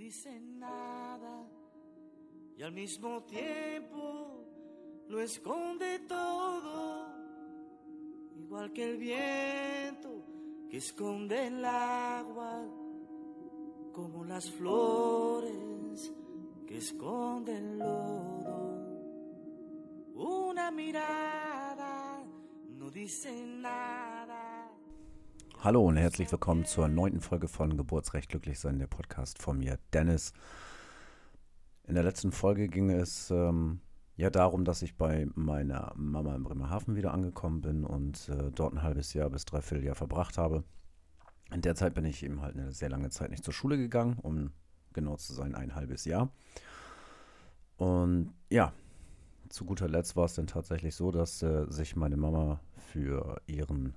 dice nada y al mismo tiempo lo esconde todo, igual que el viento que esconde el agua, como las flores que esconden el lodo. Una mirada no dice nada. Hallo und herzlich willkommen zur neunten Folge von Geburtsrecht glücklich sein, der Podcast von mir, Dennis. In der letzten Folge ging es ähm, ja darum, dass ich bei meiner Mama in Bremerhaven wieder angekommen bin und äh, dort ein halbes Jahr bis dreiviertel Jahr verbracht habe. In der Zeit bin ich eben halt eine sehr lange Zeit nicht zur Schule gegangen, um genau zu sein, ein halbes Jahr. Und ja, zu guter Letzt war es dann tatsächlich so, dass äh, sich meine Mama für ihren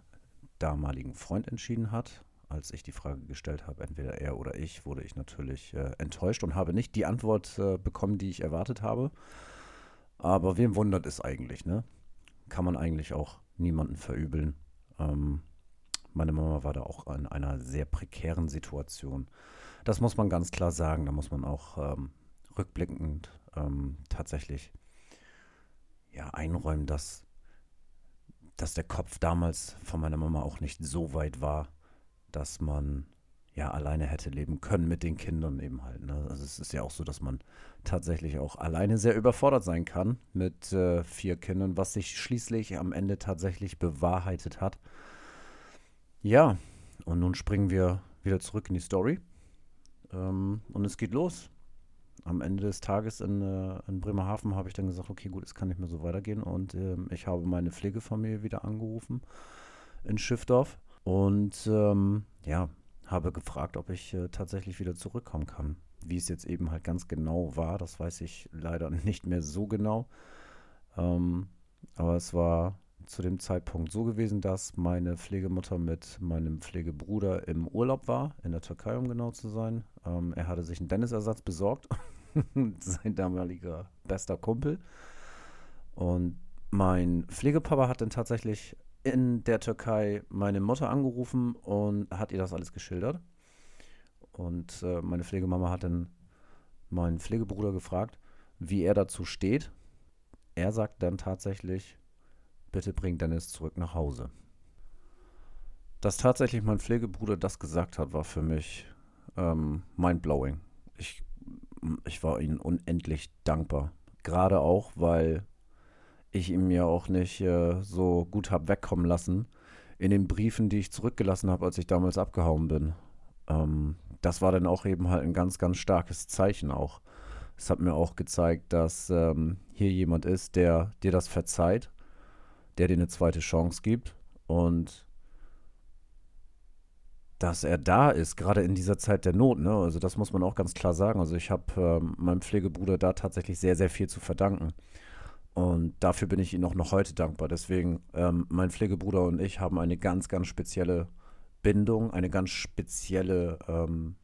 damaligen Freund entschieden hat. Als ich die Frage gestellt habe, entweder er oder ich, wurde ich natürlich äh, enttäuscht und habe nicht die Antwort äh, bekommen, die ich erwartet habe. Aber wem wundert es eigentlich, ne? Kann man eigentlich auch niemanden verübeln. Ähm, meine Mama war da auch in einer sehr prekären Situation. Das muss man ganz klar sagen. Da muss man auch ähm, rückblickend ähm, tatsächlich ja, einräumen, dass, dass der Kopf damals von meiner Mama auch nicht so weit war, dass man ja alleine hätte leben können mit den Kindern eben halt. Ne? Also es ist ja auch so, dass man tatsächlich auch alleine sehr überfordert sein kann mit äh, vier Kindern, was sich schließlich am Ende tatsächlich bewahrheitet hat. Ja, und nun springen wir wieder zurück in die Story. Ähm, und es geht los. Am Ende des Tages in, äh, in Bremerhaven habe ich dann gesagt, okay, gut, es kann nicht mehr so weitergehen. Und ähm, ich habe meine Pflegefamilie wieder angerufen in Schiffdorf. Und ähm, ja, habe gefragt, ob ich äh, tatsächlich wieder zurückkommen kann. Wie es jetzt eben halt ganz genau war, das weiß ich leider nicht mehr so genau. Ähm, aber es war zu dem Zeitpunkt so gewesen, dass meine Pflegemutter mit meinem Pflegebruder im Urlaub war, in der Türkei, um genau zu sein. Ähm, er hatte sich einen Dennisersatz besorgt, sein damaliger bester Kumpel. Und mein Pflegepapa hat dann tatsächlich in der Türkei meine Mutter angerufen und hat ihr das alles geschildert. Und äh, meine Pflegemama hat dann meinen Pflegebruder gefragt, wie er dazu steht. Er sagt dann tatsächlich, bitte bring Dennis zurück nach Hause. Dass tatsächlich mein Pflegebruder das gesagt hat, war für mich ähm, mindblowing. Ich, ich war ihnen unendlich dankbar. Gerade auch, weil ich ihm ja auch nicht äh, so gut habe wegkommen lassen in den Briefen, die ich zurückgelassen habe, als ich damals abgehauen bin. Ähm, das war dann auch eben halt ein ganz, ganz starkes Zeichen auch. Es hat mir auch gezeigt, dass ähm, hier jemand ist, der dir das verzeiht, der dir eine zweite Chance gibt und dass er da ist, gerade in dieser Zeit der Not. Ne? Also das muss man auch ganz klar sagen. Also ich habe ähm, meinem Pflegebruder da tatsächlich sehr, sehr viel zu verdanken. Und dafür bin ich ihm auch noch heute dankbar. Deswegen, ähm, mein Pflegebruder und ich haben eine ganz, ganz spezielle Bindung, eine ganz spezielle ähm,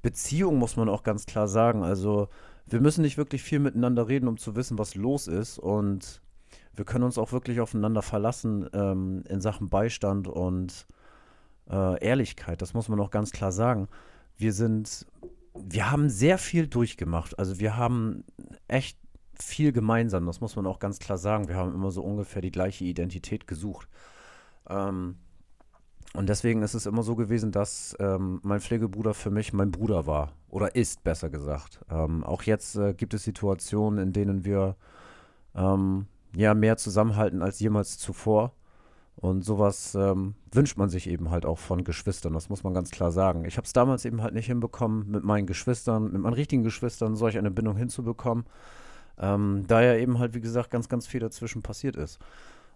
Beziehung, muss man auch ganz klar sagen. Also, wir müssen nicht wirklich viel miteinander reden, um zu wissen, was los ist. Und wir können uns auch wirklich aufeinander verlassen ähm, in Sachen Beistand und äh, Ehrlichkeit. Das muss man auch ganz klar sagen. Wir sind, wir haben sehr viel durchgemacht. Also, wir haben echt viel gemeinsam, das muss man auch ganz klar sagen. Wir haben immer so ungefähr die gleiche Identität gesucht. Ähm, und deswegen ist es immer so gewesen, dass ähm, mein Pflegebruder für mich mein Bruder war. Oder ist, besser gesagt. Ähm, auch jetzt äh, gibt es Situationen, in denen wir ähm, ja mehr zusammenhalten als jemals zuvor. Und sowas ähm, wünscht man sich eben halt auch von Geschwistern, das muss man ganz klar sagen. Ich habe es damals eben halt nicht hinbekommen, mit meinen Geschwistern, mit meinen richtigen Geschwistern solch eine Bindung hinzubekommen. Ähm, da ja eben halt, wie gesagt, ganz, ganz viel dazwischen passiert ist.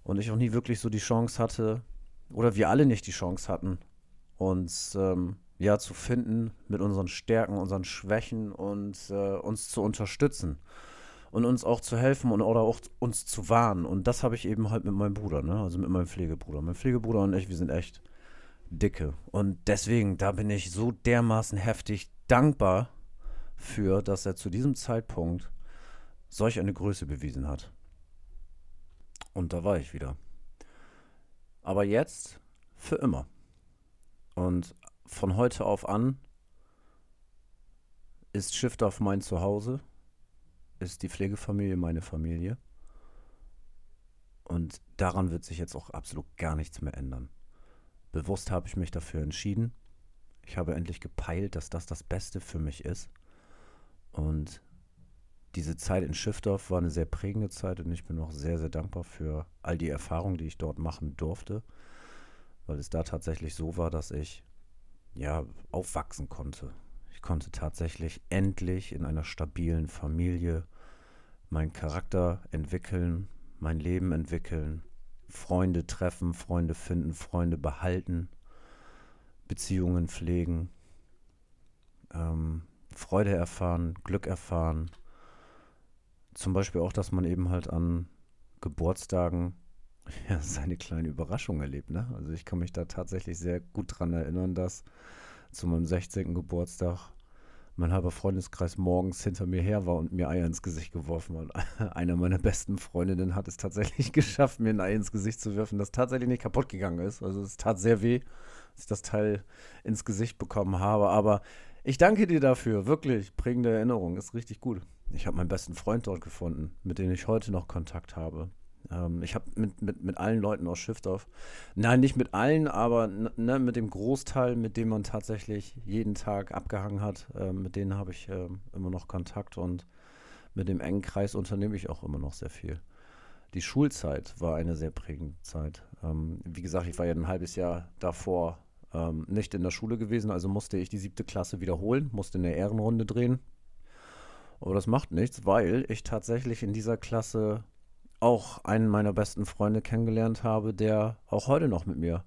Und ich auch nie wirklich so die Chance hatte, oder wir alle nicht die Chance hatten, uns ähm, ja zu finden mit unseren Stärken, unseren Schwächen und äh, uns zu unterstützen und uns auch zu helfen und oder auch uns zu warnen. Und das habe ich eben halt mit meinem Bruder, ne? also mit meinem Pflegebruder. Mein Pflegebruder und ich, wir sind echt dicke. Und deswegen, da bin ich so dermaßen heftig dankbar für, dass er zu diesem Zeitpunkt solch eine Größe bewiesen hat. Und da war ich wieder. Aber jetzt für immer. Und von heute auf an ist Schiffdorf mein Zuhause, ist die Pflegefamilie meine Familie. Und daran wird sich jetzt auch absolut gar nichts mehr ändern. Bewusst habe ich mich dafür entschieden. Ich habe endlich gepeilt, dass das das Beste für mich ist. Und diese Zeit in Schiffdorf war eine sehr prägende Zeit und ich bin auch sehr, sehr dankbar für all die Erfahrungen, die ich dort machen durfte, weil es da tatsächlich so war, dass ich ja aufwachsen konnte. Ich konnte tatsächlich endlich in einer stabilen Familie meinen Charakter entwickeln, mein Leben entwickeln, Freunde treffen, Freunde finden, Freunde behalten, Beziehungen pflegen, ähm, Freude erfahren, Glück erfahren zum Beispiel auch, dass man eben halt an Geburtstagen ja, seine kleine Überraschung erlebt. Ne? Also ich kann mich da tatsächlich sehr gut dran erinnern, dass zu meinem 16. Geburtstag mein halber Freundeskreis morgens hinter mir her war und mir Eier ins Gesicht geworfen hat. Einer meiner besten Freundinnen hat es tatsächlich geschafft, mir ein Ei ins Gesicht zu werfen, das tatsächlich nicht kaputt gegangen ist. Also es tat sehr weh, dass ich das Teil ins Gesicht bekommen habe. Aber ich danke dir dafür, wirklich prägende Erinnerung, ist richtig gut. Ich habe meinen besten Freund dort gefunden, mit dem ich heute noch Kontakt habe. Ähm, ich habe mit, mit, mit allen Leuten aus Schiffdorf, nein, nicht mit allen, aber ne, mit dem Großteil, mit dem man tatsächlich jeden Tag abgehangen hat, äh, mit denen habe ich äh, immer noch Kontakt und mit dem engen Kreis unternehme ich auch immer noch sehr viel. Die Schulzeit war eine sehr prägende Zeit. Ähm, wie gesagt, ich war ja ein halbes Jahr davor ähm, nicht in der Schule gewesen, also musste ich die siebte Klasse wiederholen, musste eine Ehrenrunde drehen aber das macht nichts, weil ich tatsächlich in dieser Klasse auch einen meiner besten Freunde kennengelernt habe, der auch heute noch mit mir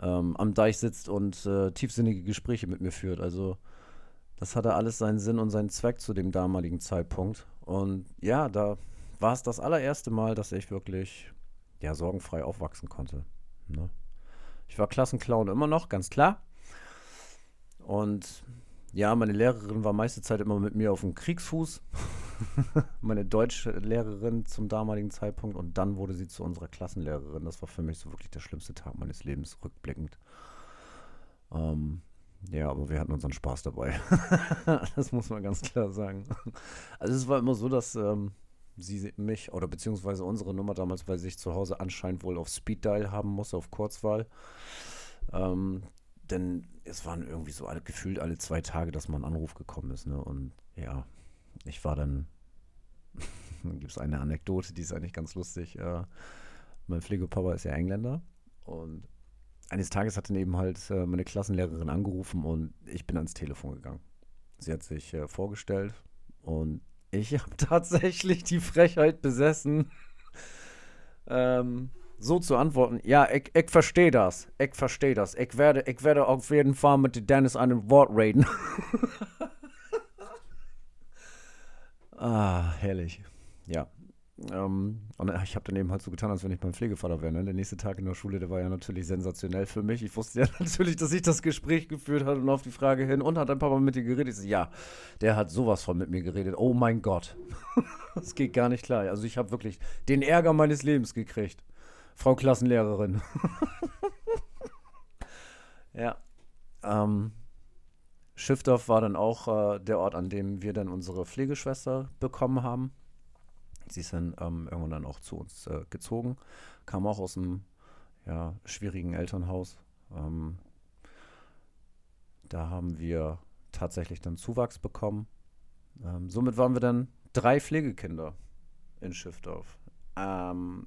ähm, am Deich sitzt und äh, tiefsinnige Gespräche mit mir führt. Also das hatte alles seinen Sinn und seinen Zweck zu dem damaligen Zeitpunkt. Und ja, da war es das allererste Mal, dass ich wirklich ja, sorgenfrei aufwachsen konnte. Ne? Ich war Klassenclown immer noch, ganz klar. Und ja, meine Lehrerin war meiste Zeit immer mit mir auf dem Kriegsfuß. meine Deutschlehrerin zum damaligen Zeitpunkt und dann wurde sie zu unserer Klassenlehrerin. Das war für mich so wirklich der schlimmste Tag meines Lebens, rückblickend. Ähm, ja, aber wir hatten unseren Spaß dabei. das muss man ganz klar sagen. Also es war immer so, dass ähm, sie mich oder beziehungsweise unsere Nummer damals bei sich zu Hause anscheinend wohl auf Speed Dial haben musste, auf Kurzwahl. Ähm, denn es waren irgendwie so alle, gefühlt alle zwei Tage, dass mal ein Anruf gekommen ist. Ne? Und ja, ich war dann, dann gibt es eine Anekdote, die ist eigentlich ganz lustig. Äh, mein Pflegepapa ist ja Engländer und eines Tages hat dann eben halt äh, meine Klassenlehrerin angerufen und ich bin ans Telefon gegangen. Sie hat sich äh, vorgestellt und ich habe tatsächlich die Frechheit besessen, ähm, so zu antworten, ja, ich, ich verstehe das. Ich verstehe das. Ich werde, ich werde auf jeden Fall mit Dennis einen Wort reden. Ah, herrlich. Ja. Ähm, und ich habe dann eben halt so getan, als wenn ich beim Pflegevater wäre. Ne? Der nächste Tag in der Schule, der war ja natürlich sensationell für mich. Ich wusste ja natürlich, dass ich das Gespräch geführt habe und auf die Frage hin, und hat dein Papa mit dir geredet? Ich so, ja, der hat sowas von mit mir geredet. Oh mein Gott. das geht gar nicht klar. Also ich habe wirklich den Ärger meines Lebens gekriegt. Frau Klassenlehrerin. ja. Ähm, Schiffdorf war dann auch äh, der Ort, an dem wir dann unsere Pflegeschwester bekommen haben. Sie ist dann ähm, irgendwann dann auch zu uns äh, gezogen, kam auch aus einem ja, schwierigen Elternhaus. Ähm, da haben wir tatsächlich dann Zuwachs bekommen. Ähm, somit waren wir dann drei Pflegekinder in Schiffdorf. Ähm,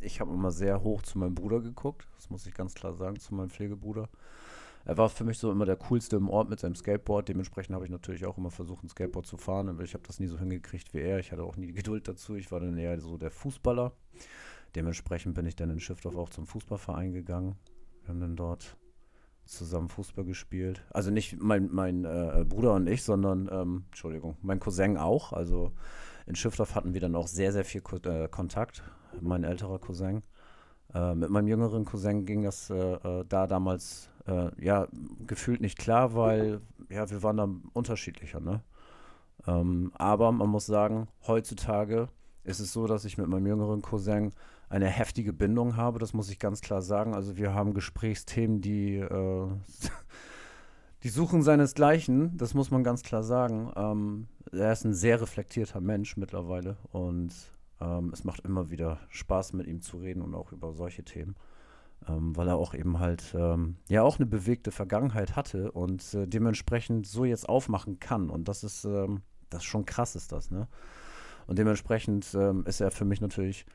ich habe immer sehr hoch zu meinem Bruder geguckt. Das muss ich ganz klar sagen, zu meinem Pflegebruder. Er war für mich so immer der coolste im Ort mit seinem Skateboard. Dementsprechend habe ich natürlich auch immer versucht, ein Skateboard zu fahren. Aber ich habe das nie so hingekriegt wie er. Ich hatte auch nie die Geduld dazu. Ich war dann eher so der Fußballer. Dementsprechend bin ich dann in Schiffdorf auch zum Fußballverein gegangen. Wir haben dann dort zusammen Fußball gespielt. Also nicht mein, mein äh, Bruder und ich, sondern, ähm, Entschuldigung, mein Cousin auch. Also in Schiffdorf hatten wir dann auch sehr, sehr viel Ko äh, Kontakt mein älterer Cousin. Äh, mit meinem jüngeren Cousin ging das äh, äh, da damals äh, ja gefühlt nicht klar, weil ja wir waren da unterschiedlicher. Ne? Ähm, aber man muss sagen, heutzutage ist es so, dass ich mit meinem jüngeren Cousin eine heftige Bindung habe. Das muss ich ganz klar sagen. Also wir haben Gesprächsthemen, die äh, Die suchen seinesgleichen, das muss man ganz klar sagen. Ähm, er ist ein sehr reflektierter Mensch mittlerweile und ähm, es macht immer wieder Spaß, mit ihm zu reden und auch über solche Themen. Ähm, weil er auch eben halt ähm, ja auch eine bewegte Vergangenheit hatte und äh, dementsprechend so jetzt aufmachen kann. Und das ist, ähm, das ist schon krass, ist das, ne? Und dementsprechend ähm, ist er für mich natürlich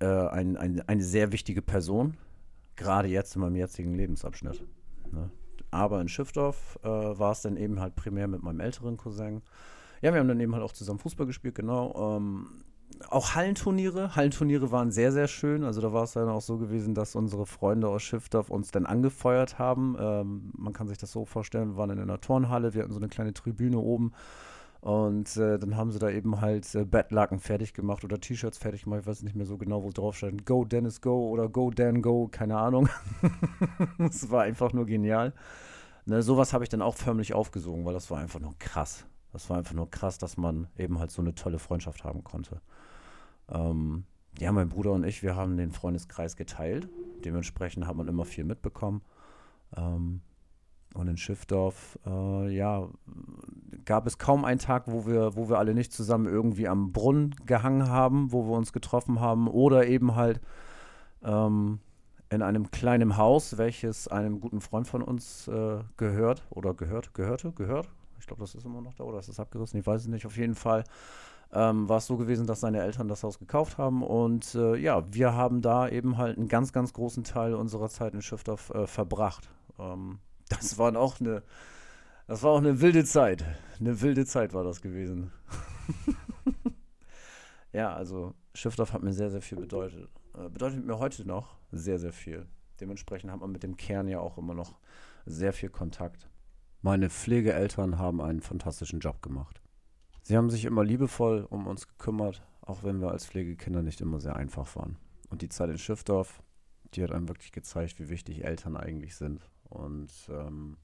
äh, ein, ein, eine sehr wichtige Person, gerade jetzt in meinem jetzigen Lebensabschnitt. Ne? Aber in Schiffdorf äh, war es dann eben halt primär mit meinem älteren Cousin. Ja, wir haben dann eben halt auch zusammen Fußball gespielt, genau. Ähm, auch Hallenturniere. Hallenturniere waren sehr, sehr schön. Also da war es dann auch so gewesen, dass unsere Freunde aus Schiffdorf uns dann angefeuert haben. Ähm, man kann sich das so vorstellen, wir waren in einer Turnhalle, wir hatten so eine kleine Tribüne oben. Und äh, dann haben sie da eben halt äh, Bettlaken fertig gemacht oder T-Shirts fertig gemacht. Ich weiß nicht mehr so genau, wo drauf stand. Go Dennis Go oder Go Dan Go, keine Ahnung. Es war einfach nur genial. Ne, sowas habe ich dann auch förmlich aufgesogen, weil das war einfach nur krass. Das war einfach nur krass, dass man eben halt so eine tolle Freundschaft haben konnte. Ähm, ja, mein Bruder und ich, wir haben den Freundeskreis geteilt. Dementsprechend hat man immer viel mitbekommen. Ähm, und in Schiffdorf, äh, ja, gab es kaum einen Tag, wo wir, wo wir alle nicht zusammen irgendwie am Brunnen gehangen haben, wo wir uns getroffen haben oder eben halt ähm, in einem kleinen Haus, welches einem guten Freund von uns äh, gehört oder gehört, gehörte, gehört. Ich glaube, das ist immer noch da oder ist das abgerissen, ich weiß es nicht. Auf jeden Fall ähm, war es so gewesen, dass seine Eltern das Haus gekauft haben. Und äh, ja, wir haben da eben halt einen ganz, ganz großen Teil unserer Zeit in Schiffdorf äh, verbracht. Ähm, das war auch eine, das war auch eine wilde Zeit. Eine wilde Zeit war das gewesen. ja, also Schiffdorf hat mir sehr, sehr viel bedeutet. Äh, bedeutet mir heute noch sehr, sehr viel. Dementsprechend hat man mit dem Kern ja auch immer noch sehr viel Kontakt. Meine Pflegeeltern haben einen fantastischen Job gemacht. Sie haben sich immer liebevoll um uns gekümmert, auch wenn wir als Pflegekinder nicht immer sehr einfach waren. Und die Zeit in Schiffdorf, die hat einem wirklich gezeigt, wie wichtig Eltern eigentlich sind. Und ähm,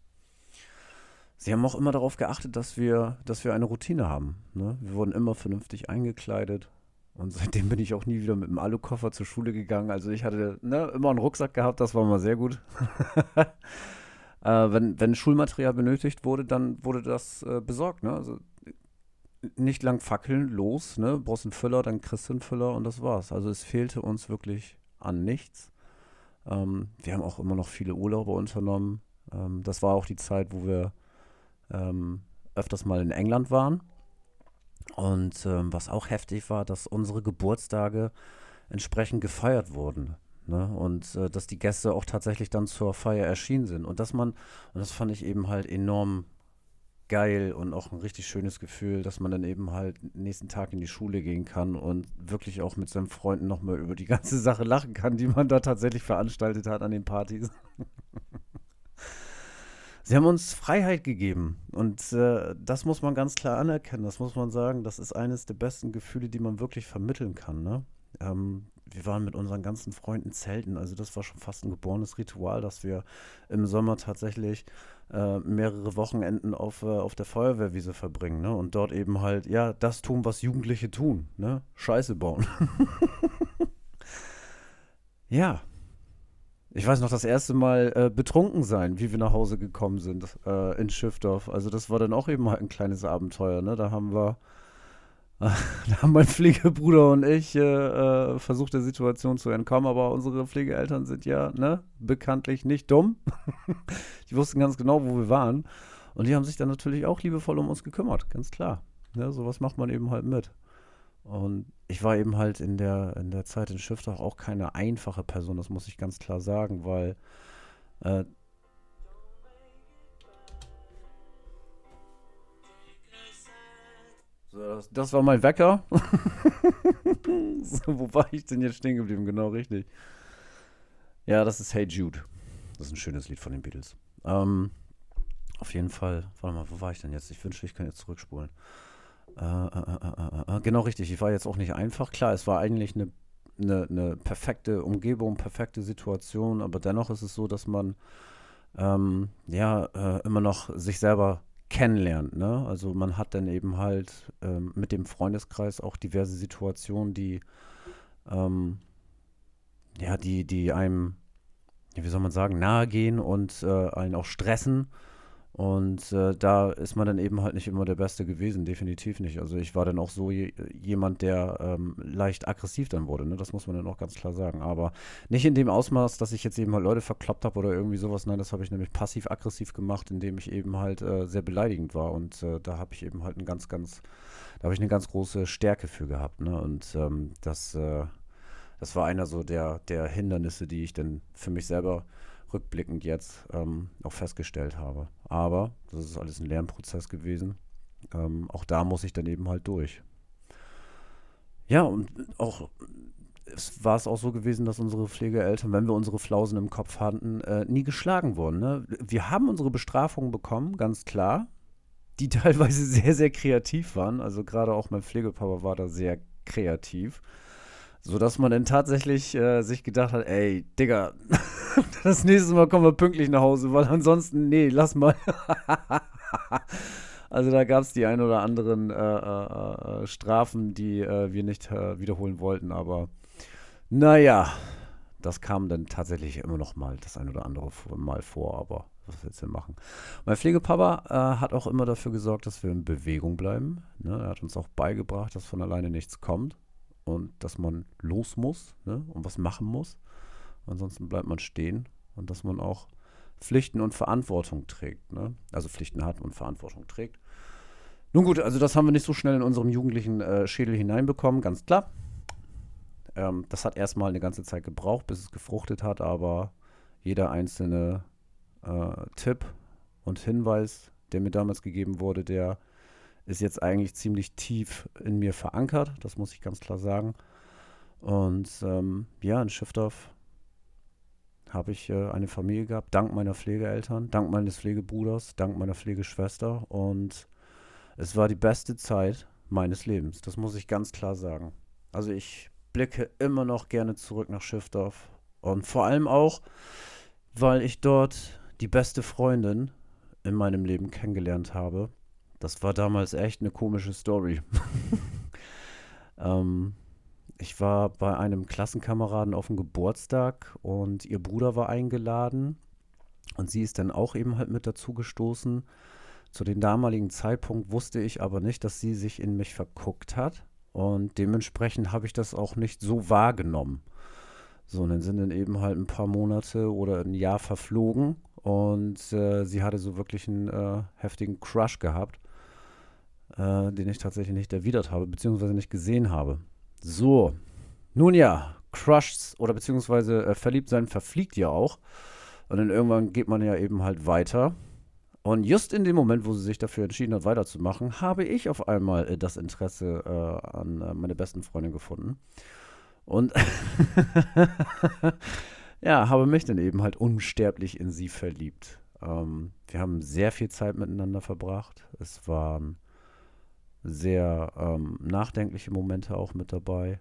sie haben auch immer darauf geachtet, dass wir, dass wir eine Routine haben. Ne? Wir wurden immer vernünftig eingekleidet. Und seitdem bin ich auch nie wieder mit dem Alukoffer zur Schule gegangen. Also ich hatte ne, immer einen Rucksack gehabt, das war mal sehr gut. äh, wenn, wenn Schulmaterial benötigt wurde, dann wurde das äh, besorgt. Ne? Also nicht lang fackeln, los, ne? Brauchst einen Füller, dann kriegst du einen Füller und das war's. Also es fehlte uns wirklich an nichts. Ähm, wir haben auch immer noch viele Urlaube unternommen. Ähm, das war auch die Zeit, wo wir ähm, öfters mal in England waren. Und ähm, was auch heftig war, dass unsere Geburtstage entsprechend gefeiert wurden. Ne? Und äh, dass die Gäste auch tatsächlich dann zur Feier erschienen sind. Und dass man, und das fand ich eben halt enorm geil und auch ein richtig schönes Gefühl, dass man dann eben halt nächsten Tag in die Schule gehen kann und wirklich auch mit seinen Freunden nochmal über die ganze Sache lachen kann, die man da tatsächlich veranstaltet hat an den Partys. Sie haben uns Freiheit gegeben und äh, das muss man ganz klar anerkennen. Das muss man sagen, das ist eines der besten Gefühle, die man wirklich vermitteln kann. Ne? Ähm, wir waren mit unseren ganzen Freunden zelten. Also das war schon fast ein geborenes Ritual, dass wir im Sommer tatsächlich äh, mehrere Wochenenden auf, äh, auf der Feuerwehrwiese verbringen. Ne? Und dort eben halt, ja, das tun, was Jugendliche tun. Ne? Scheiße bauen. ja. Ich weiß noch, das erste Mal äh, betrunken sein, wie wir nach Hause gekommen sind äh, in Schiffdorf. Also das war dann auch eben halt ein kleines Abenteuer. Ne? Da haben wir da haben mein Pflegebruder und ich äh, äh, versucht, der Situation zu entkommen, aber unsere Pflegeeltern sind ja ne, bekanntlich nicht dumm. die wussten ganz genau, wo wir waren. Und die haben sich dann natürlich auch liebevoll um uns gekümmert, ganz klar. Ja, sowas macht man eben halt mit. Und ich war eben halt in der, in der Zeit in Schiffdach auch keine einfache Person, das muss ich ganz klar sagen, weil äh, das, das, war mein Wecker. so, wo war ich denn jetzt stehen geblieben? Genau richtig. Ja, das ist Hey Jude. Das ist ein schönes Lied von den Beatles. Ähm, auf jeden Fall, warte mal, wo war ich denn jetzt? Ich wünschte, ich kann jetzt zurückspulen. Äh, äh, äh, genau richtig, ich war jetzt auch nicht einfach. Klar, es war eigentlich eine, eine, eine perfekte Umgebung, perfekte Situation, aber dennoch ist es so, dass man ähm, ja immer noch sich selber kennenlernt. Ne? Also man hat dann eben halt ähm, mit dem Freundeskreis auch diverse Situationen, die ähm, ja, die, die einem, wie soll man sagen, nahe gehen und äh, einen auch stressen. Und äh, da ist man dann eben halt nicht immer der Beste gewesen, definitiv nicht. Also ich war dann auch so je, jemand, der ähm, leicht aggressiv dann wurde, ne? das muss man dann auch ganz klar sagen. Aber nicht in dem Ausmaß, dass ich jetzt eben halt Leute verkloppt habe oder irgendwie sowas. Nein, das habe ich nämlich passiv-aggressiv gemacht, indem ich eben halt äh, sehr beleidigend war. Und äh, da habe ich eben halt ein ganz, ganz, da habe ich eine ganz große Stärke für gehabt. Ne? Und ähm, das, äh, das war einer so der, der Hindernisse, die ich dann für mich selber rückblickend jetzt ähm, auch festgestellt habe. Aber das ist alles ein Lernprozess gewesen. Ähm, auch da muss ich dann eben halt durch. Ja, und auch es war es auch so gewesen, dass unsere Pflegeeltern, wenn wir unsere Flausen im Kopf hatten, äh, nie geschlagen wurden. Ne? Wir haben unsere Bestrafungen bekommen, ganz klar, die teilweise sehr, sehr kreativ waren. Also gerade auch mein Pflegepapa war da sehr kreativ. So dass man dann tatsächlich äh, sich gedacht hat, ey, Digga, das nächste Mal kommen wir pünktlich nach Hause, weil ansonsten, nee, lass mal. also da gab es die ein oder anderen äh, äh, äh Strafen, die äh, wir nicht äh, wiederholen wollten, aber naja, das kam dann tatsächlich immer noch mal das ein oder andere Mal vor, aber was willst du denn machen? Mein Pflegepapa hat auch immer dafür gesorgt, dass wir in Bewegung bleiben. Ne? Er hat uns auch beigebracht, dass von alleine nichts kommt und dass man los muss ne, und was machen muss. Ansonsten bleibt man stehen und dass man auch Pflichten und Verantwortung trägt. Ne? Also Pflichten hat und Verantwortung trägt. Nun gut, also das haben wir nicht so schnell in unserem jugendlichen äh, Schädel hineinbekommen, ganz klar. Ähm, das hat erstmal eine ganze Zeit gebraucht, bis es gefruchtet hat, aber jeder einzelne äh, Tipp und Hinweis, der mir damals gegeben wurde, der ist jetzt eigentlich ziemlich tief in mir verankert, das muss ich ganz klar sagen. Und ähm, ja, in Schiffdorf habe ich äh, eine Familie gehabt, dank meiner Pflegeeltern, dank meines Pflegebruders, dank meiner Pflegeschwester. Und es war die beste Zeit meines Lebens, das muss ich ganz klar sagen. Also ich blicke immer noch gerne zurück nach Schiffdorf. Und vor allem auch, weil ich dort die beste Freundin in meinem Leben kennengelernt habe. Das war damals echt eine komische Story. ähm, ich war bei einem Klassenkameraden auf dem Geburtstag und ihr Bruder war eingeladen und sie ist dann auch eben halt mit dazu gestoßen. Zu dem damaligen Zeitpunkt wusste ich aber nicht, dass sie sich in mich verguckt hat und dementsprechend habe ich das auch nicht so wahrgenommen. So, und dann sind dann eben halt ein paar Monate oder ein Jahr verflogen und äh, sie hatte so wirklich einen äh, heftigen Crush gehabt äh, den ich tatsächlich nicht erwidert habe, beziehungsweise nicht gesehen habe. So, nun ja, Crushed oder beziehungsweise äh, verliebt sein verfliegt ja auch. Und dann irgendwann geht man ja eben halt weiter. Und just in dem Moment, wo sie sich dafür entschieden hat, weiterzumachen, habe ich auf einmal äh, das Interesse äh, an äh, meine besten Freundin gefunden. Und ja, habe mich dann eben halt unsterblich in sie verliebt. Ähm, wir haben sehr viel Zeit miteinander verbracht. Es waren sehr ähm, nachdenkliche Momente auch mit dabei.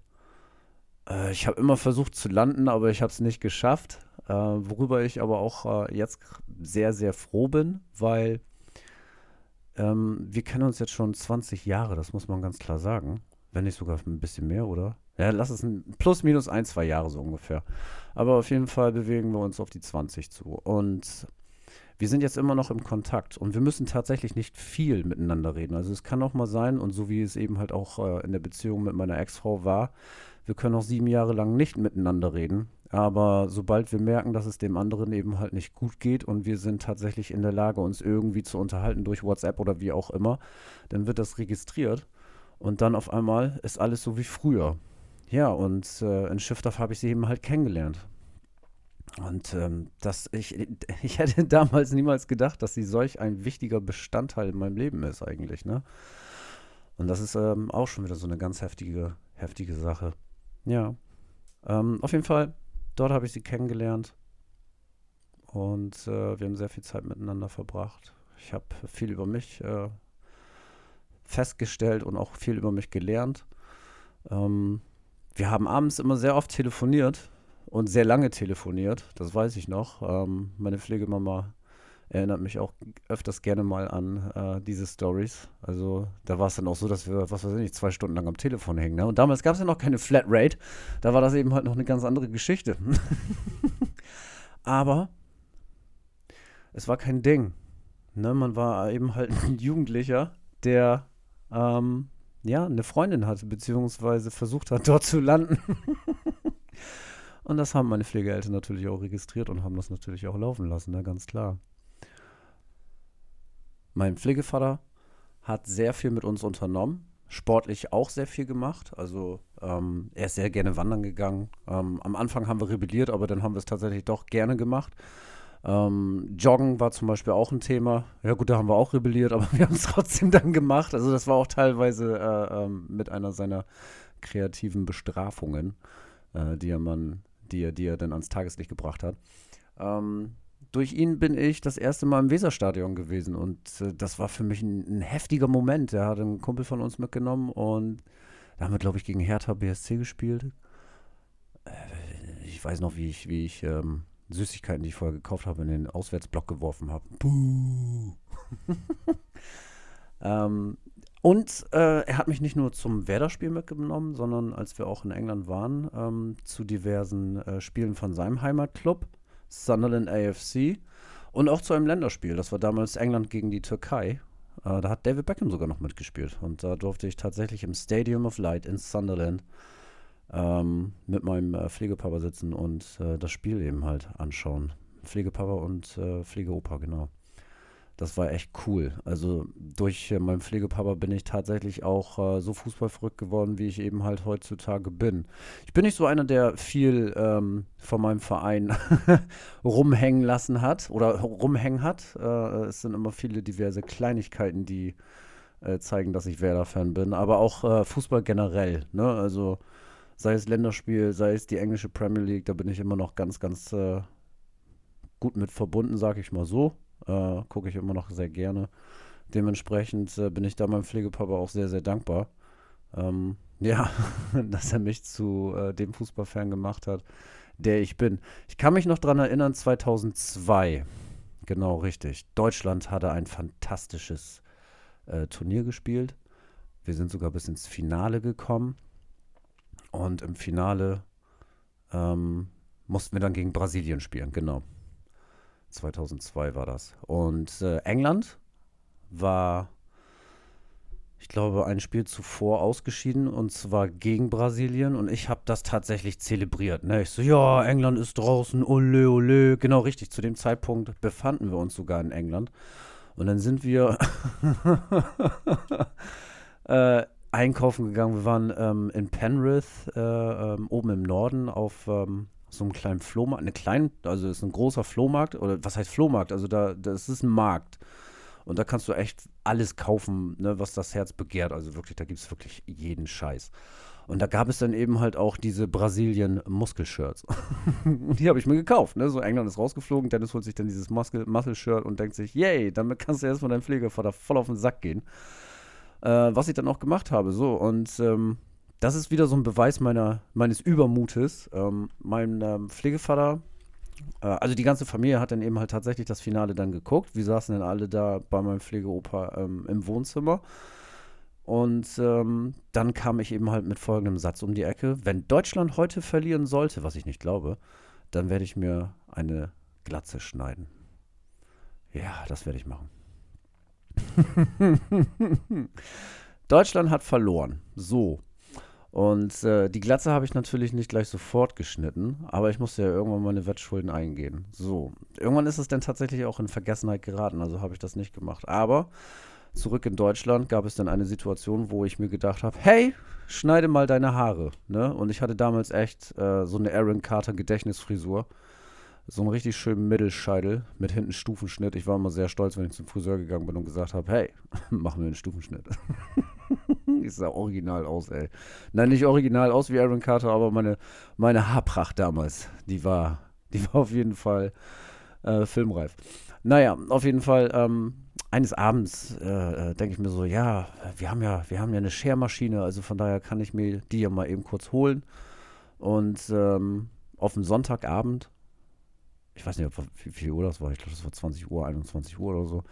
Äh, ich habe immer versucht zu landen, aber ich habe es nicht geschafft. Äh, worüber ich aber auch äh, jetzt sehr, sehr froh bin, weil ähm, wir kennen uns jetzt schon 20 Jahre, das muss man ganz klar sagen. Wenn nicht sogar ein bisschen mehr, oder? Ja, lass es ein plus, minus ein, zwei Jahre so ungefähr. Aber auf jeden Fall bewegen wir uns auf die 20 zu. Und wir sind jetzt immer noch im Kontakt und wir müssen tatsächlich nicht viel miteinander reden. Also es kann auch mal sein, und so wie es eben halt auch äh, in der Beziehung mit meiner Ex-Frau war, wir können auch sieben Jahre lang nicht miteinander reden. Aber sobald wir merken, dass es dem anderen eben halt nicht gut geht und wir sind tatsächlich in der Lage, uns irgendwie zu unterhalten durch WhatsApp oder wie auch immer, dann wird das registriert und dann auf einmal ist alles so wie früher. Ja, und äh, in Schiffdorf habe ich sie eben halt kennengelernt. Und ähm, das, ich, ich hätte damals niemals gedacht, dass sie solch ein wichtiger Bestandteil in meinem Leben ist eigentlich, ne? Und das ist ähm, auch schon wieder so eine ganz heftige, heftige Sache. Ja. Ähm, auf jeden Fall, dort habe ich sie kennengelernt. Und äh, wir haben sehr viel Zeit miteinander verbracht. Ich habe viel über mich äh, festgestellt und auch viel über mich gelernt. Ähm, wir haben abends immer sehr oft telefoniert und sehr lange telefoniert, das weiß ich noch. Ähm, meine Pflegemama erinnert mich auch öfters gerne mal an äh, diese Stories. Also da war es dann auch so, dass wir, was weiß ich nicht, zwei Stunden lang am Telefon hängen. Ne? Und damals gab es ja noch keine Flatrate. Da war das eben halt noch eine ganz andere Geschichte. Aber es war kein Ding. Ne, man war eben halt ein Jugendlicher, der ähm, ja eine Freundin hatte, beziehungsweise versucht hat, dort zu landen. und das haben meine Pflegeeltern natürlich auch registriert und haben das natürlich auch laufen lassen, ne, ganz klar. Mein Pflegevater hat sehr viel mit uns unternommen, sportlich auch sehr viel gemacht. Also ähm, er ist sehr gerne wandern gegangen. Ähm, am Anfang haben wir rebelliert, aber dann haben wir es tatsächlich doch gerne gemacht. Ähm, Joggen war zum Beispiel auch ein Thema. Ja gut, da haben wir auch rebelliert, aber wir haben es trotzdem dann gemacht. Also das war auch teilweise äh, ähm, mit einer seiner kreativen Bestrafungen, äh, die er man, die er, die er dann ans Tageslicht gebracht hat. Ähm, durch ihn bin ich das erste Mal im Weserstadion gewesen und äh, das war für mich ein, ein, heftiger Moment. Er hat einen Kumpel von uns mitgenommen und da haben wir, glaube ich, gegen Hertha BSC gespielt. Äh, ich weiß noch, wie ich, wie ich ähm, Süßigkeiten, die ich vorher gekauft habe, in den Auswärtsblock geworfen habe. Buh. ähm, und äh, er hat mich nicht nur zum Werder-Spiel mitgenommen, sondern als wir auch in England waren, ähm, zu diversen äh, Spielen von seinem Heimatclub, Sunderland AFC, und auch zu einem Länderspiel. Das war damals England gegen die Türkei. Äh, da hat David Beckham sogar noch mitgespielt. Und da durfte ich tatsächlich im Stadium of Light in Sunderland ähm, mit meinem äh, Pflegepapa sitzen und äh, das Spiel eben halt anschauen. Pflegepapa und äh, Pflegeopa, genau. Das war echt cool. Also durch äh, meinen Pflegepapa bin ich tatsächlich auch äh, so fußballverrückt geworden, wie ich eben halt heutzutage bin. Ich bin nicht so einer, der viel ähm, von meinem Verein rumhängen lassen hat oder rumhängen hat. Äh, es sind immer viele diverse Kleinigkeiten, die äh, zeigen, dass ich Werder-Fan bin. Aber auch äh, Fußball generell. Ne? Also sei es Länderspiel, sei es die englische Premier League, da bin ich immer noch ganz, ganz äh, gut mit verbunden, sage ich mal so. Äh, Gucke ich immer noch sehr gerne. Dementsprechend äh, bin ich da meinem Pflegepapa auch sehr, sehr dankbar. Ähm, ja, dass er mich zu äh, dem Fußballfan gemacht hat, der ich bin. Ich kann mich noch daran erinnern, 2002, genau richtig, Deutschland hatte ein fantastisches äh, Turnier gespielt. Wir sind sogar bis ins Finale gekommen. Und im Finale ähm, mussten wir dann gegen Brasilien spielen, genau. 2002 war das. Und äh, England war, ich glaube, ein Spiel zuvor ausgeschieden und zwar gegen Brasilien. Und ich habe das tatsächlich zelebriert. Ne? Ich so, ja, England ist draußen, ole, ole. Genau richtig, zu dem Zeitpunkt befanden wir uns sogar in England. Und dann sind wir äh, einkaufen gegangen. Wir waren ähm, in Penrith, äh, ähm, oben im Norden, auf ähm, so einem kleinen Flohmarkt. Eine kleine, also ist ein großer Flohmarkt. Oder was heißt Flohmarkt? Also da, das ist ein Markt. Und da kannst du echt alles kaufen, ne, was das Herz begehrt. Also wirklich, da gibt es wirklich jeden Scheiß. Und da gab es dann eben halt auch diese Brasilien-Muskel-Shirts. und die habe ich mir gekauft. Ne? So England ist rausgeflogen, Dennis holt sich dann dieses Muscle-Shirt und denkt sich, yay, damit kannst du erstmal deinem Pflegevater voll auf den Sack gehen äh, was ich dann auch gemacht habe. So, und ähm, das ist wieder so ein Beweis meiner, meines Übermutes. Ähm, mein ähm, Pflegevater, äh, also die ganze Familie hat dann eben halt tatsächlich das Finale dann geguckt. Wir saßen dann alle da bei meinem Pflegeopa ähm, im Wohnzimmer. Und ähm, dann kam ich eben halt mit folgendem Satz um die Ecke. Wenn Deutschland heute verlieren sollte, was ich nicht glaube, dann werde ich mir eine Glatze schneiden. Ja, das werde ich machen. Deutschland hat verloren. So. Und äh, die Glatze habe ich natürlich nicht gleich sofort geschnitten, aber ich musste ja irgendwann meine Wettschulden eingehen. So. Irgendwann ist es dann tatsächlich auch in Vergessenheit geraten, also habe ich das nicht gemacht. Aber zurück in Deutschland gab es dann eine Situation, wo ich mir gedacht habe, hey, schneide mal deine Haare. Ne? Und ich hatte damals echt äh, so eine Aaron Carter Gedächtnisfrisur so einen richtig schönen Mittelscheitel mit hinten Stufenschnitt. Ich war immer sehr stolz, wenn ich zum Friseur gegangen bin und gesagt habe, hey, machen wir einen Stufenschnitt. ich sah original aus, ey. Nein, nicht original aus wie Aaron Carter, aber meine, meine Haarpracht damals, die war, die war auf jeden Fall äh, filmreif. Naja, auf jeden Fall, ähm, eines Abends äh, äh, denke ich mir so, ja, wir haben ja, wir haben ja eine Schermaschine, also von daher kann ich mir die ja mal eben kurz holen. Und ähm, auf den Sonntagabend ich weiß nicht, wie viel Uhr das war, ich glaube, das war 20 Uhr, 21 Uhr oder so.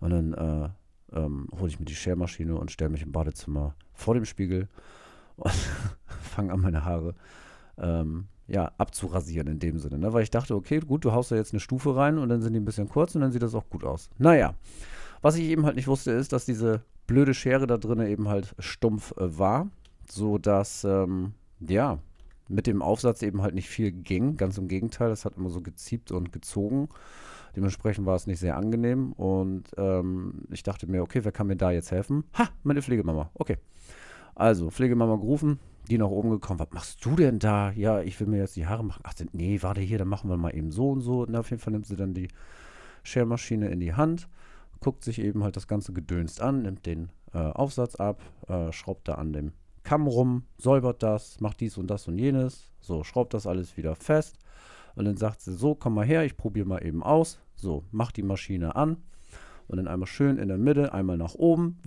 Und dann äh, ähm, hole ich mir die Schermaschine und stelle mich im Badezimmer vor dem Spiegel und fange an, meine Haare ähm, ja, abzurasieren in dem Sinne. Ne? Weil ich dachte, okay, gut, du haust da jetzt eine Stufe rein und dann sind die ein bisschen kurz und dann sieht das auch gut aus. Naja, was ich eben halt nicht wusste, ist, dass diese blöde Schere da drin eben halt stumpf äh, war, so dass, ähm, ja, mit dem Aufsatz eben halt nicht viel ging. Ganz im Gegenteil, es hat immer so geziebt und gezogen. Dementsprechend war es nicht sehr angenehm und ähm, ich dachte mir, okay, wer kann mir da jetzt helfen? Ha, meine Pflegemama. Okay. Also, Pflegemama gerufen, die nach oben gekommen. Was machst du denn da? Ja, ich will mir jetzt die Haare machen. Ach, nee, warte hier, dann machen wir mal eben so und so. Und auf jeden Fall nimmt sie dann die Schermaschine in die Hand, guckt sich eben halt das ganze Gedönst an, nimmt den äh, Aufsatz ab, äh, schraubt da an dem Kamm rum, säubert das, macht dies und das und jenes. So, schraubt das alles wieder fest. Und dann sagt sie, so, komm mal her, ich probiere mal eben aus. So, macht die Maschine an. Und dann einmal schön in der Mitte, einmal nach oben.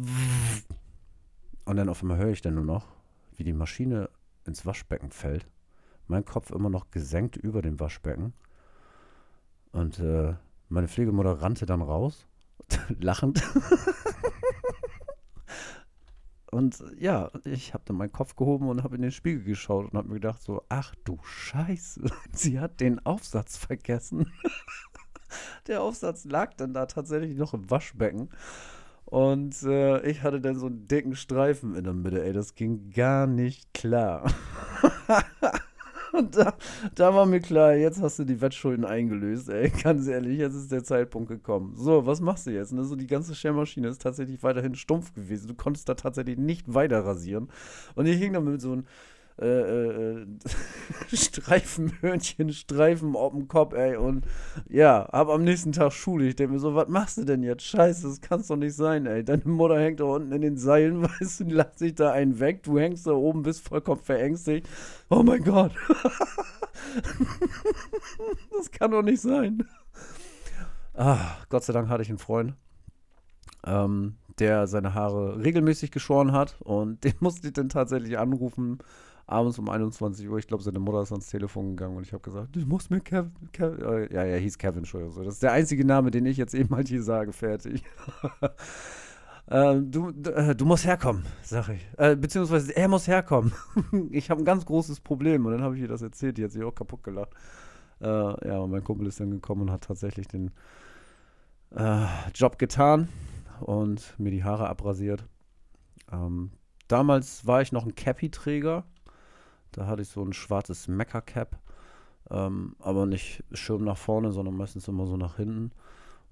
Und dann auf einmal höre ich dann nur noch, wie die Maschine ins Waschbecken fällt. Mein Kopf immer noch gesenkt über dem Waschbecken. Und äh, meine Pflegemutter rannte dann raus, lachend. Und ja, ich habe dann meinen Kopf gehoben und habe in den Spiegel geschaut und habe mir gedacht so, ach du Scheiße, sie hat den Aufsatz vergessen. Der Aufsatz lag dann da tatsächlich noch im Waschbecken. Und äh, ich hatte dann so einen dicken Streifen in der Mitte, ey, das ging gar nicht klar. Da, da, war mir klar, jetzt hast du die Wettschulden eingelöst, ey. Ganz ehrlich, jetzt ist der Zeitpunkt gekommen. So, was machst du jetzt? Ne? So, die ganze Schermaschine ist tatsächlich weiterhin stumpf gewesen. Du konntest da tatsächlich nicht weiter rasieren. Und ich hing da mit so einem äh, äh, Streifenhörnchen, Streifen auf dem Kopf, ey. Und ja, hab am nächsten Tag Schule. Ich denke mir so, was machst du denn jetzt? Scheiße, das kann's doch nicht sein, ey. Deine Mutter hängt da unten in den Seilen, weißt du, die lacht sich da einen weg. Du hängst da oben, bist vollkommen verängstigt. Oh mein Gott. das kann doch nicht sein. Ah, Gott sei Dank hatte ich einen Freund. Ähm, der seine Haare regelmäßig geschoren hat und den musste ich dann tatsächlich anrufen, abends um 21 Uhr. Ich glaube, seine Mutter ist ans Telefon gegangen und ich habe gesagt, du musst mir Kevin, Kevin äh, ja, er hieß Kevin, Entschuldigung. Das ist der einzige Name, den ich jetzt eben halt hier sage, fertig. ähm, du, äh, du musst herkommen, sag ich. Äh, beziehungsweise er muss herkommen. ich habe ein ganz großes Problem und dann habe ich ihr das erzählt, die hat sich auch kaputt gelacht. Äh, ja, und mein Kumpel ist dann gekommen und hat tatsächlich den äh, Job getan und mir die Haare abrasiert. Ähm, damals war ich noch ein Cappy-Träger. Da hatte ich so ein schwarzes Mecha-Cap. Ähm, aber nicht schön nach vorne, sondern meistens immer so nach hinten.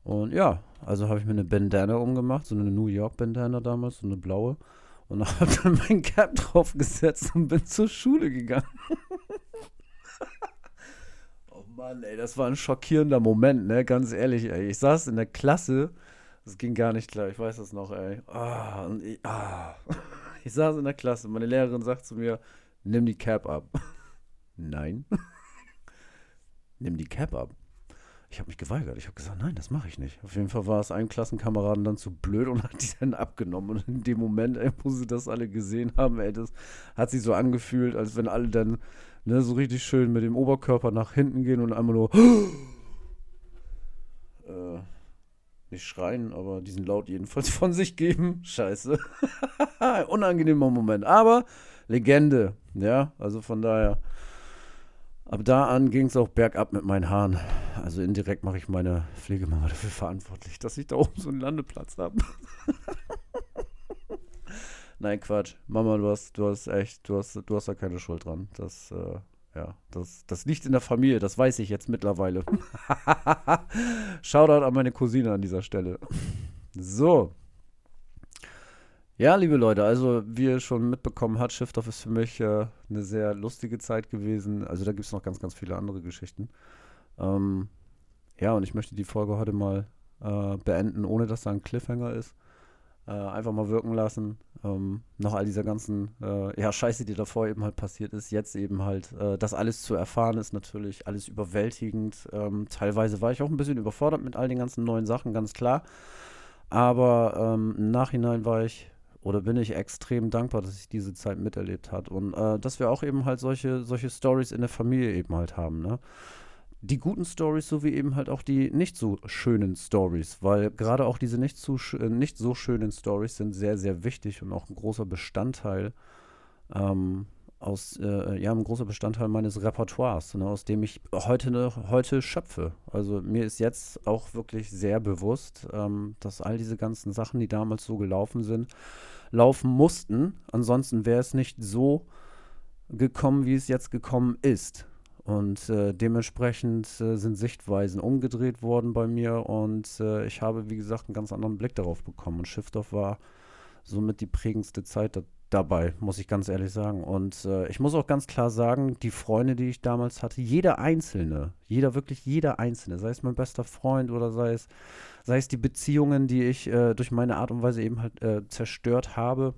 Und ja, also habe ich mir eine Bandana umgemacht, so eine New York Bandana damals, so eine blaue. Und habe dann mein Cap draufgesetzt und bin zur Schule gegangen. oh Mann, ey, das war ein schockierender Moment, ne? Ganz ehrlich, ey. Ich saß in der Klasse, das ging gar nicht klar, ich weiß das noch, ey. Ah, ich, ah. ich saß in der Klasse, meine Lehrerin sagt zu mir, nimm die Cap ab. nein. nimm die Cap ab. Ich habe mich geweigert. Ich habe gesagt, nein, das mache ich nicht. Auf jeden Fall war es einem Klassenkameraden dann zu blöd und hat die dann abgenommen. Und in dem Moment, ey, wo sie das alle gesehen haben, ey, das hat sich so angefühlt, als wenn alle dann ne, so richtig schön mit dem Oberkörper nach hinten gehen und einmal nur äh, nicht schreien, aber diesen Laut jedenfalls von sich geben. Scheiße. Unangenehmer Moment. Aber Legende. Ja, also von daher. Ab da an ging es auch bergab mit meinen Haaren. Also indirekt mache ich meine Pflegemama dafür verantwortlich, dass ich da oben so einen Landeplatz habe. Nein, Quatsch. Mama, du hast, du hast echt, du hast, du hast da keine Schuld dran. Das, äh, ja, das, das liegt in der Familie, das weiß ich jetzt mittlerweile. Shoutout an meine Cousine an dieser Stelle. So. Ja, liebe Leute, also wie ihr schon mitbekommen habt, Shiftoff ist für mich äh, eine sehr lustige Zeit gewesen. Also da gibt es noch ganz, ganz viele andere Geschichten. Ähm, ja, und ich möchte die Folge heute mal äh, beenden, ohne dass da ein Cliffhanger ist. Äh, einfach mal wirken lassen. Ähm, nach all dieser ganzen äh, ja, Scheiße, die davor eben halt passiert ist, jetzt eben halt äh, das alles zu erfahren, ist natürlich alles überwältigend. Ähm, teilweise war ich auch ein bisschen überfordert mit all den ganzen neuen Sachen, ganz klar. Aber ähm, im Nachhinein war ich oder bin ich extrem dankbar, dass ich diese Zeit miterlebt habe und äh, dass wir auch eben halt solche, solche Stories in der Familie eben halt haben, ne? Die guten Stories sowie eben halt auch die nicht so schönen Stories, weil gerade auch diese nicht, zu, äh, nicht so schönen Stories sind sehr, sehr wichtig und auch ein großer Bestandteil ähm, aus, äh, ja, ein großer Bestandteil meines Repertoires, ne, aus dem ich heute, ne, heute schöpfe. Also mir ist jetzt auch wirklich sehr bewusst, ähm, dass all diese ganzen Sachen, die damals so gelaufen sind, laufen mussten. Ansonsten wäre es nicht so gekommen, wie es jetzt gekommen ist. Und äh, dementsprechend äh, sind Sichtweisen umgedreht worden bei mir und äh, ich habe, wie gesagt, einen ganz anderen Blick darauf bekommen. Und Shiftoff war somit die prägendste Zeit dabei, muss ich ganz ehrlich sagen. Und äh, ich muss auch ganz klar sagen, die Freunde, die ich damals hatte, jeder einzelne, jeder, wirklich jeder einzelne, sei es mein bester Freund oder sei es, sei es die Beziehungen, die ich äh, durch meine Art und Weise eben halt äh, zerstört habe,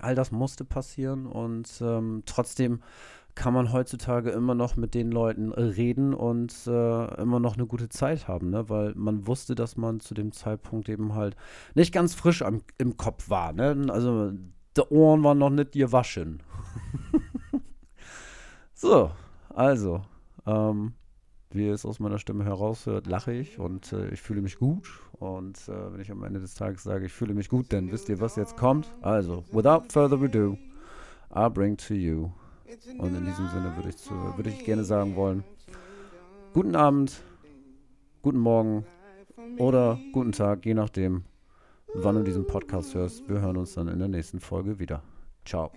all das musste passieren und ähm, trotzdem kann man heutzutage immer noch mit den Leuten reden und äh, immer noch eine gute Zeit haben, ne? weil man wusste, dass man zu dem Zeitpunkt eben halt nicht ganz frisch am, im Kopf war. Ne? Also die Ohren waren noch nicht gewaschen. so, also, ähm, wie es aus meiner Stimme heraushört, lache ich und äh, ich fühle mich gut. Und äh, wenn ich am Ende des Tages sage, ich fühle mich gut, dann wisst ihr, was jetzt kommt. Also, without further ado, I bring to you und in diesem Sinne würde ich, zu, würde ich gerne sagen wollen, guten Abend, guten Morgen oder guten Tag, je nachdem, wann du diesen Podcast hörst. Wir hören uns dann in der nächsten Folge wieder. Ciao.